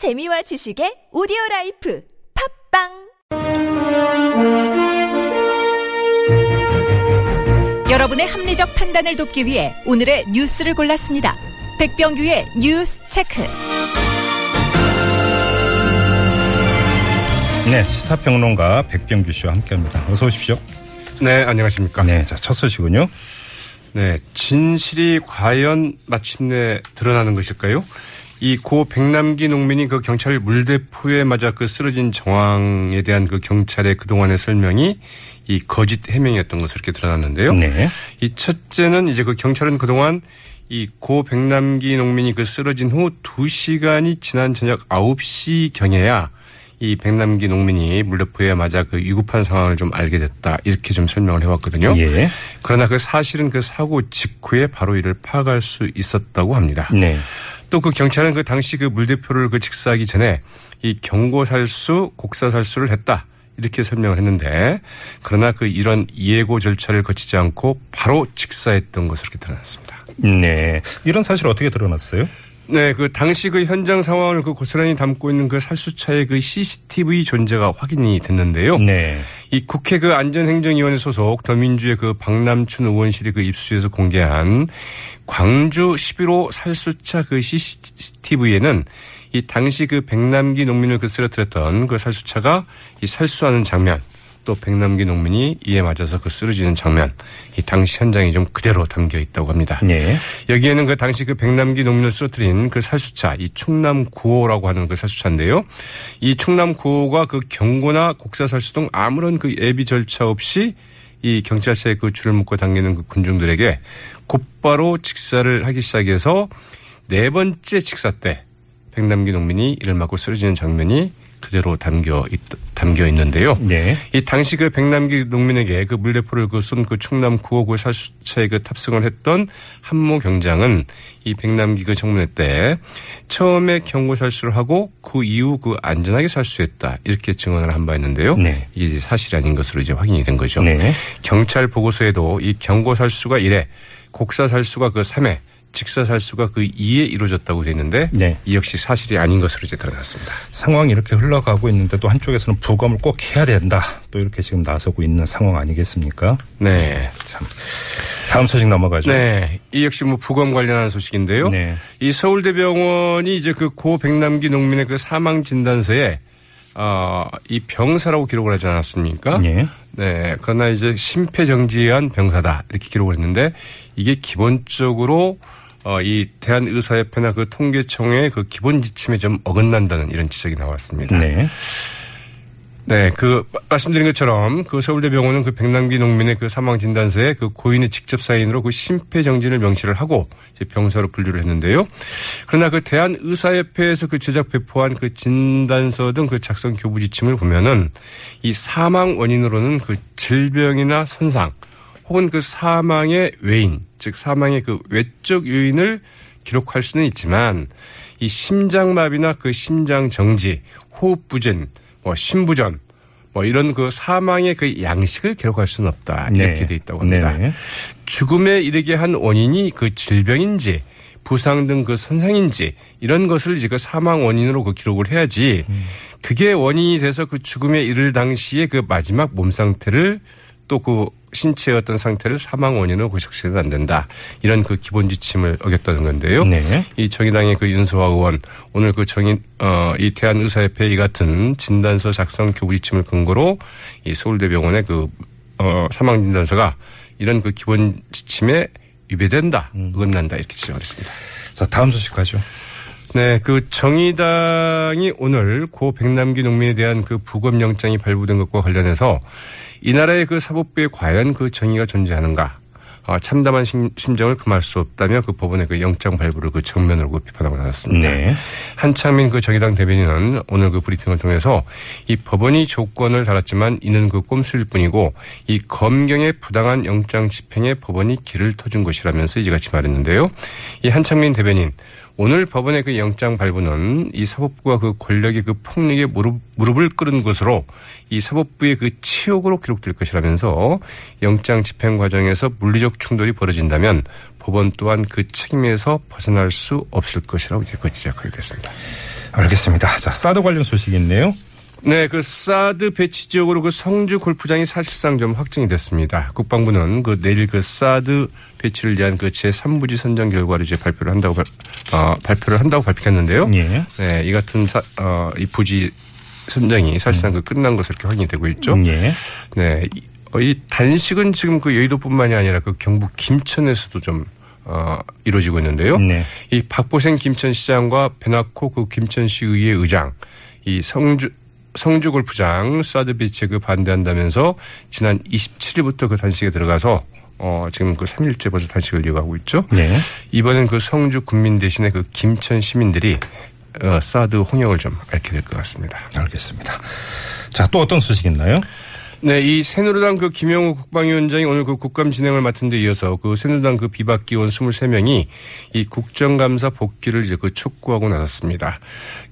재미와 지식의 오디오 라이프 팟빵 여러분의 합리적 판단을 돕기 위해 오늘의 뉴스를 골랐습니다. 백병규의 뉴스 체크. 네, 시사평론가 백병규 씨와 함께합니다. 어서 오십시오. 네, 안녕하십니까. 네, 자, 첫 소식은요. 네, 진실이 과연 마침내 드러나는 것일까요? 이 고 백남기 농민이 그 경찰 물대포에 맞아 그 쓰러진 정황에 대한 그 경찰의 그동안의 설명이 이 거짓 해명이었던 것으로 이렇게 드러났는데요. 네. 이 첫째는 이제 그 경찰은 그동안 이 고 백남기 농민이 그 쓰러진 후 2시간이 지난 저녁 9시 경에야 이 백남기 농민이 물대포에 맞아 그 위급한 상황을 좀 알게 됐다. 이렇게 좀 설명을 해왔거든요. 예. 그러나 그 사실은 그 사고 직후에 바로 이를 파악할 수 있었다고 합니다. 네. 또 그 경찰은 그 당시 그 물대표를 그 직사하기 전에 이 경고살수, 곡사살수를 했다. 이렇게 설명을 했는데 그러나 그 이런 예고 절차를 거치지 않고 바로 직사했던 것으로 이렇게 드러났습니다. 네. 이런 사실 어떻게 드러났어요? 네, 그 당시 그 현장 상황을 그 고스란히 담고 있는 그 살수차의 그 CCTV 존재가 확인이 됐는데요. 네. 이 국회 그 안전행정위원회 소속 더민주의 그 박남춘 의원실이 그 입수해서 공개한 광주 11호 살수차 그 CCTV에는 이 당시 그 백남기 농민을 그 쓰러뜨렸던 그 살수차가 이 살수하는 장면 또 백남기 농민이 이에 맞아서 그 쓰러지는 장면 이 당시 현장이 좀 그대로 담겨 있다고 합니다. 네. 여기에는 그 당시 그 백남기 농민을 쓰러뜨린 그 살수차, 이 충남 9호라고 하는 그 살수차인데요. 이 충남 9호가 그 경고나 곡사 살수 등 아무런 그 예비 절차 없이 이 경찰차에 그 줄을 묶고 당기는 그 군중들에게 곧바로 직사를 하기 시작해서 네 번째 직사 때 백남기 농민이 이를 맞고 쓰러지는 장면이 그대로 담겨 있, 담겨 있는데요. 네. 이 당시 그 백남기 농민에게 그 물대포를 그 쏜 그 충남 9호구 살수차에 그 탑승을 했던 한모 경장은 이 백남기 그 청문회 때 처음에 경고 살수를 하고 그 이후 그 안전하게 살수했다 이렇게 증언을 한 바 있는데요. 네. 이게 사실이 아닌 것으로 이제 확인이 된 거죠. 네. 경찰 보고서에도 이 경고 살수가 1회, 곡사 살수가 그 3회, 직사 살수가 그 2에 이루어졌다고 돼 있는데 네. 이 역시 사실이 아닌 것으로 이제 드러났습니다. 상황이 이렇게 흘러가고 있는데 또 한쪽에서는 부검을 꼭 해야 된다. 또 이렇게 지금 나서고 있는 상황 아니겠습니까? 네. 참. 다음 소식 넘어가죠. 네. 이 역시 뭐 부검 관련한 소식인데요. 네. 이 서울대병원이 이제 그 고 백남기 농민의 그 사망 진단서에 어, 이 병사라고 기록을 하지 않았습니까? 예. 네. 그러나 이제 심폐정지한 병사다. 이렇게 기록을 했는데 이게 기본적으로 어, 이 대한의사협회나 그 통계청의 그 기본 지침에 좀 어긋난다는 이런 지적이 나왔습니다. 네. 네, 그 말씀드린 것처럼 그 서울대병원은 그 백남기 농민의 그 사망 진단서에 그 고인의 직접 사인으로 그 심폐정진을 명시를 하고 이제 병사로 분류를 했는데요. 그러나 그 대한의사협회에서 그 제작 배포한 그 진단서 등 그 작성 교부 지침을 보면은 이 사망 원인으로는 그 질병이나 손상 혹은 그 사망의 외인 즉 사망의 그 외적 요인을 기록할 수는 있지만 이 심장마비나 그 심장 정지, 호흡 부진, 뭐 심부전 뭐 이런 그 사망의 그 양식을 기록할 수는 없다 이렇게 네. 돼 있다고 합니다. 네. 죽음에 이르게 한 원인이 그 질병인지 부상 등그 손상인지 이런 것을 이제 그 사망 원인으로 그 기록을 해야지 그게 원인이 돼서 그 죽음에 이를 당시에 그 마지막 몸 상태를 또그 신체의 어떤 상태를 사망 원인으로 고식시켜도 안 된다. 이런 그 기본 지침을 어겼다는 건데요. 네. 이 정의당의 그 윤소아 의원 오늘 그 정의 어 이 대한의사협회 이 같은 진단서 작성 교부 지침을 근거로 이 서울대병원의 그 어 사망 진단서가 이런 그 기본 지침에 위배된다, 어긋난다 이렇게 지적을 했습니다. 자, 다음 소식 가죠. 네, 그 정의당이 오늘 고 백남기 농민에 대한 그 부검 영장이 발부된 것과 관련해서 이 나라의 그 사법부에 과연 그 정의가 존재하는가? 어, 참담한 심, 심정을 금할 수 없다며 그 법원의 그 영장 발부를 그 정면으로 그 비판하고 나섰습니다. 네. 한창민 그 정의당 대변인은 오늘 그 브리핑을 통해서 이 법원이 조건을 달았지만 이는 그 꼼수일 뿐이고 이 검경의 부당한 영장 집행에 법원이 길을 터준 것이라면서 이제같이 말했는데요. 이 한창민 대변인 오늘 법원의 그 영장 발부는 이 사법부가 그 권력의 그 폭력에 무릎, 무릎을 꿇은 것으로 이 사법부의 그 치욕으로 기록될 것이라면서 영장 집행 과정에서 물리적 충돌이 벌어진다면 법원 또한 그 책임에서 벗어날 수 없을 것이라고 이제 그 지적하게 됐습니다. 알겠습니다. 자, 사드 관련 소식이 있네요. 네, 그 사드 배치 지역으로 그 성주 골프장이 사실상 좀 확정이 됐습니다. 국방부는 그 내일 그 사드 배치를 위한 그 제3부지 선정 결과를 이제 발표를 한다고 발, 어, 발표를 한다고 발표했는데요. 예. 네, 이 같은 사, 어, 이 부지 선정이 사실상 그 끝난 것으로 이렇게 확인이 되고 있죠. 예. 네, 이, 어, 이 단식은 지금 그 여의도뿐만이 아니라 그 경북 김천에서도 좀 어, 이루어지고 있는데요. 네. 이 박보생 김천시장과 베나코 그 김천시의회 의장, 이 성주 성주 골프장 사드 비치에 그 반대한다면서 지난 27일부터 그 단식에 들어가서 어 지금 그 3일째 벌써 단식을 이어가고 있죠. 네. 이번엔 그 성주 국민 대신에 그 김천 시민들이 어 사드 홍역을 좀 앓게 될 것 같습니다. 알겠습니다. 자, 또 어떤 소식 있나요? 네, 이 새누리당 그 김영우 국방위원장이 오늘 그 국감 진행을 맡은 데 이어서 그 새누리당 그 비박기 의원 23명이 이 국정감사 복귀를 이제 그 촉구하고 나섰습니다.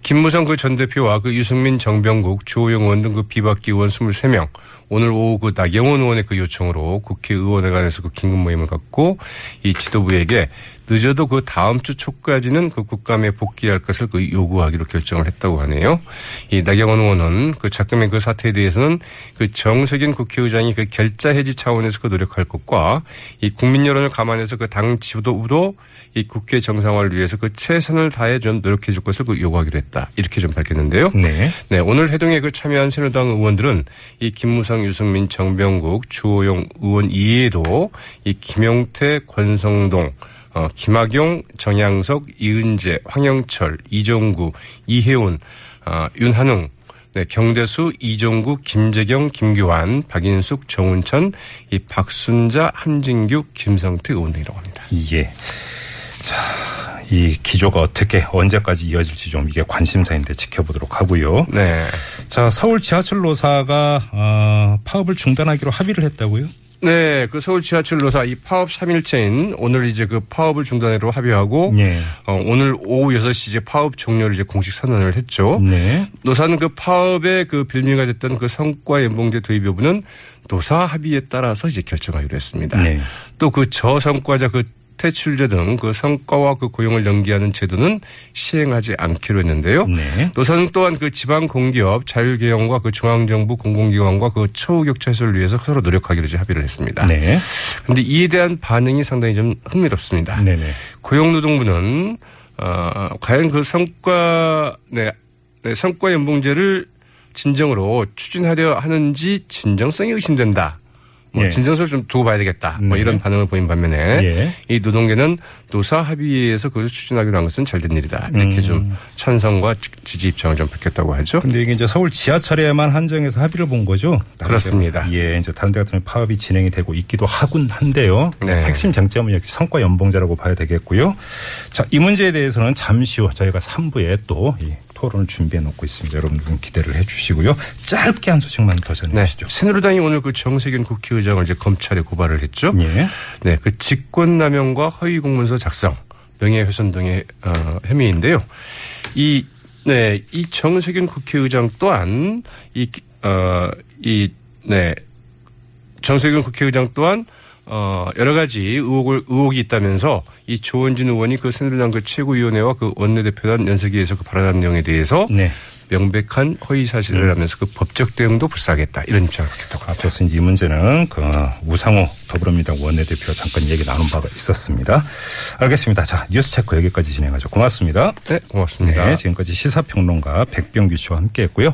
김무성 그 전 대표와 그 유승민 정병국 주호영 의원 등 그 비박기 의원 23명 오늘 오후 그 나경원 의원의 그 요청으로 국회의원회관에서 그 긴급 모임을 갖고 이 지도부에게 늦어도 그 다음 주 초까지는 그 국감에 복귀할 것을 그 요구하기로 결정을 했다고 하네요. 이 나경원 의원은 그 작금의 그 사태에 대해서는 그 정세균 국회의장이 그 결자 해지 차원에서 그 노력할 것과 이 국민 여론을 감안해서 그 당 지도부도 이 국회 정상화를 위해서 그 최선을 다해 좀 노력해 줄 것을 그 요구하기로 했다. 이렇게 좀 밝혔는데요. 네. 네, 오늘 회동에 그 참여한 새누리당 의원들은 이 김무성, 유승민, 정병국, 주호영 의원 이외에도 이 김용태, 권성동, 어, 김학용, 정양석, 이은재, 황영철, 이종구, 이혜훈, 어, 윤한웅, 네, 경대수, 이종구, 김재경, 김규환, 박인숙, 정운천, 이 박순자, 함진규, 김성태 의원 등이라고 합니다. 예. 자, 이 기조가 어떻게 언제까지 이어질지 좀 이게 관심사인데 지켜보도록 하고요. 네. 자, 서울 지하철 노사가 어, 파업을 중단하기로 합의를 했다고요? 네, 그 서울 지하철 노사 이 파업 3일째인 오늘 이제 그 파업을 중단으로 합의하고 예. 어, 오늘 오후 6시 이제 파업 종료를 이제 공식 선언을 했죠. 네. 노사는 그 파업의 그 빌미가 됐던 그 성과 연봉제 도입 여부는 노사 합의에 따라서 이제 결정하기로 했습니다. 네. 또그 저성과자 그 퇴출제 등 그 성과와 그 고용을 연기하는 제도는 시행하지 않기로 했는데요. 네. 노사는 또한 그 지방 공기업 자율계영과 그 중앙정부 공공기관과 그 처우 격차 해소를 위해서 서로 노력하기로 이제 합의를 했습니다. 네. 그런데 이에 대한 반응이 상당히 좀 흥미롭습니다. 네네. 고용노동부는 어, 과연 그 성과 네, 네, 성과 연봉제를 진정으로 추진하려 하는지 진정성이 의심된다. 뭐 예. 진정성을 좀 두고 봐야 되겠다. 뭐 네. 이런 반응을 보인 반면에 예. 이 노동계는 노사 합의에서 그것을 추진하기로 한 것은 잘된 일이다. 이렇게 음. 좀 찬성과 지- 지지 입장을 좀 밝혔다고 하죠. 근데 이게 이제 서울 지하철에만 한정해서 합의를 본 거죠? 그렇습니다. 예, 이제 다른 데 같은 경우 파업이 진행이 되고 있기도 하군 한데요. 네. 핵심 쟁점은 역시 성과 연봉제라고 봐야 되겠고요. 자, 이 문제에 대해서는 잠시 후 저희가 3부에 또이 토론을 준비해 놓고 있습니다. 여러분들 기대를 해 주시고요. 짧게 한 소식만 더 전해 네. 주시죠. 새누리당이 오늘 그 정세균 국회의장을 이제 검찰에 고발을 했죠. 예. 네, 그 직권남용과 허위 공문서 작성, 명예훼손 등의 어, 혐의인데요. 이 네, 이 정세균 국회의장 또한 이 어, 이 네. 정세균 국회의장 또한 어, 여러 가지 의혹을, 의혹이 있다면서 이 조원진 의원이 그 새누리당 그 최고위원회와 그 원내대표단 연석위에서 그 발언한 내용에 대해서 네. 명백한 허위 사실을 하면서 그 법적 대응도 불사하겠다 이런 입장을 합니다. 앞서서 이제 이 문제는 그 우상호 더불어민주당 원내대표와 잠깐 얘기 나눈 바가 있었습니다. 알겠습니다. 자, 뉴스 체크 여기까지 진행하죠. 고맙습니다. 네, 고맙습니다. 네, 지금까지 시사평론가 백병규 씨와 함께했고요.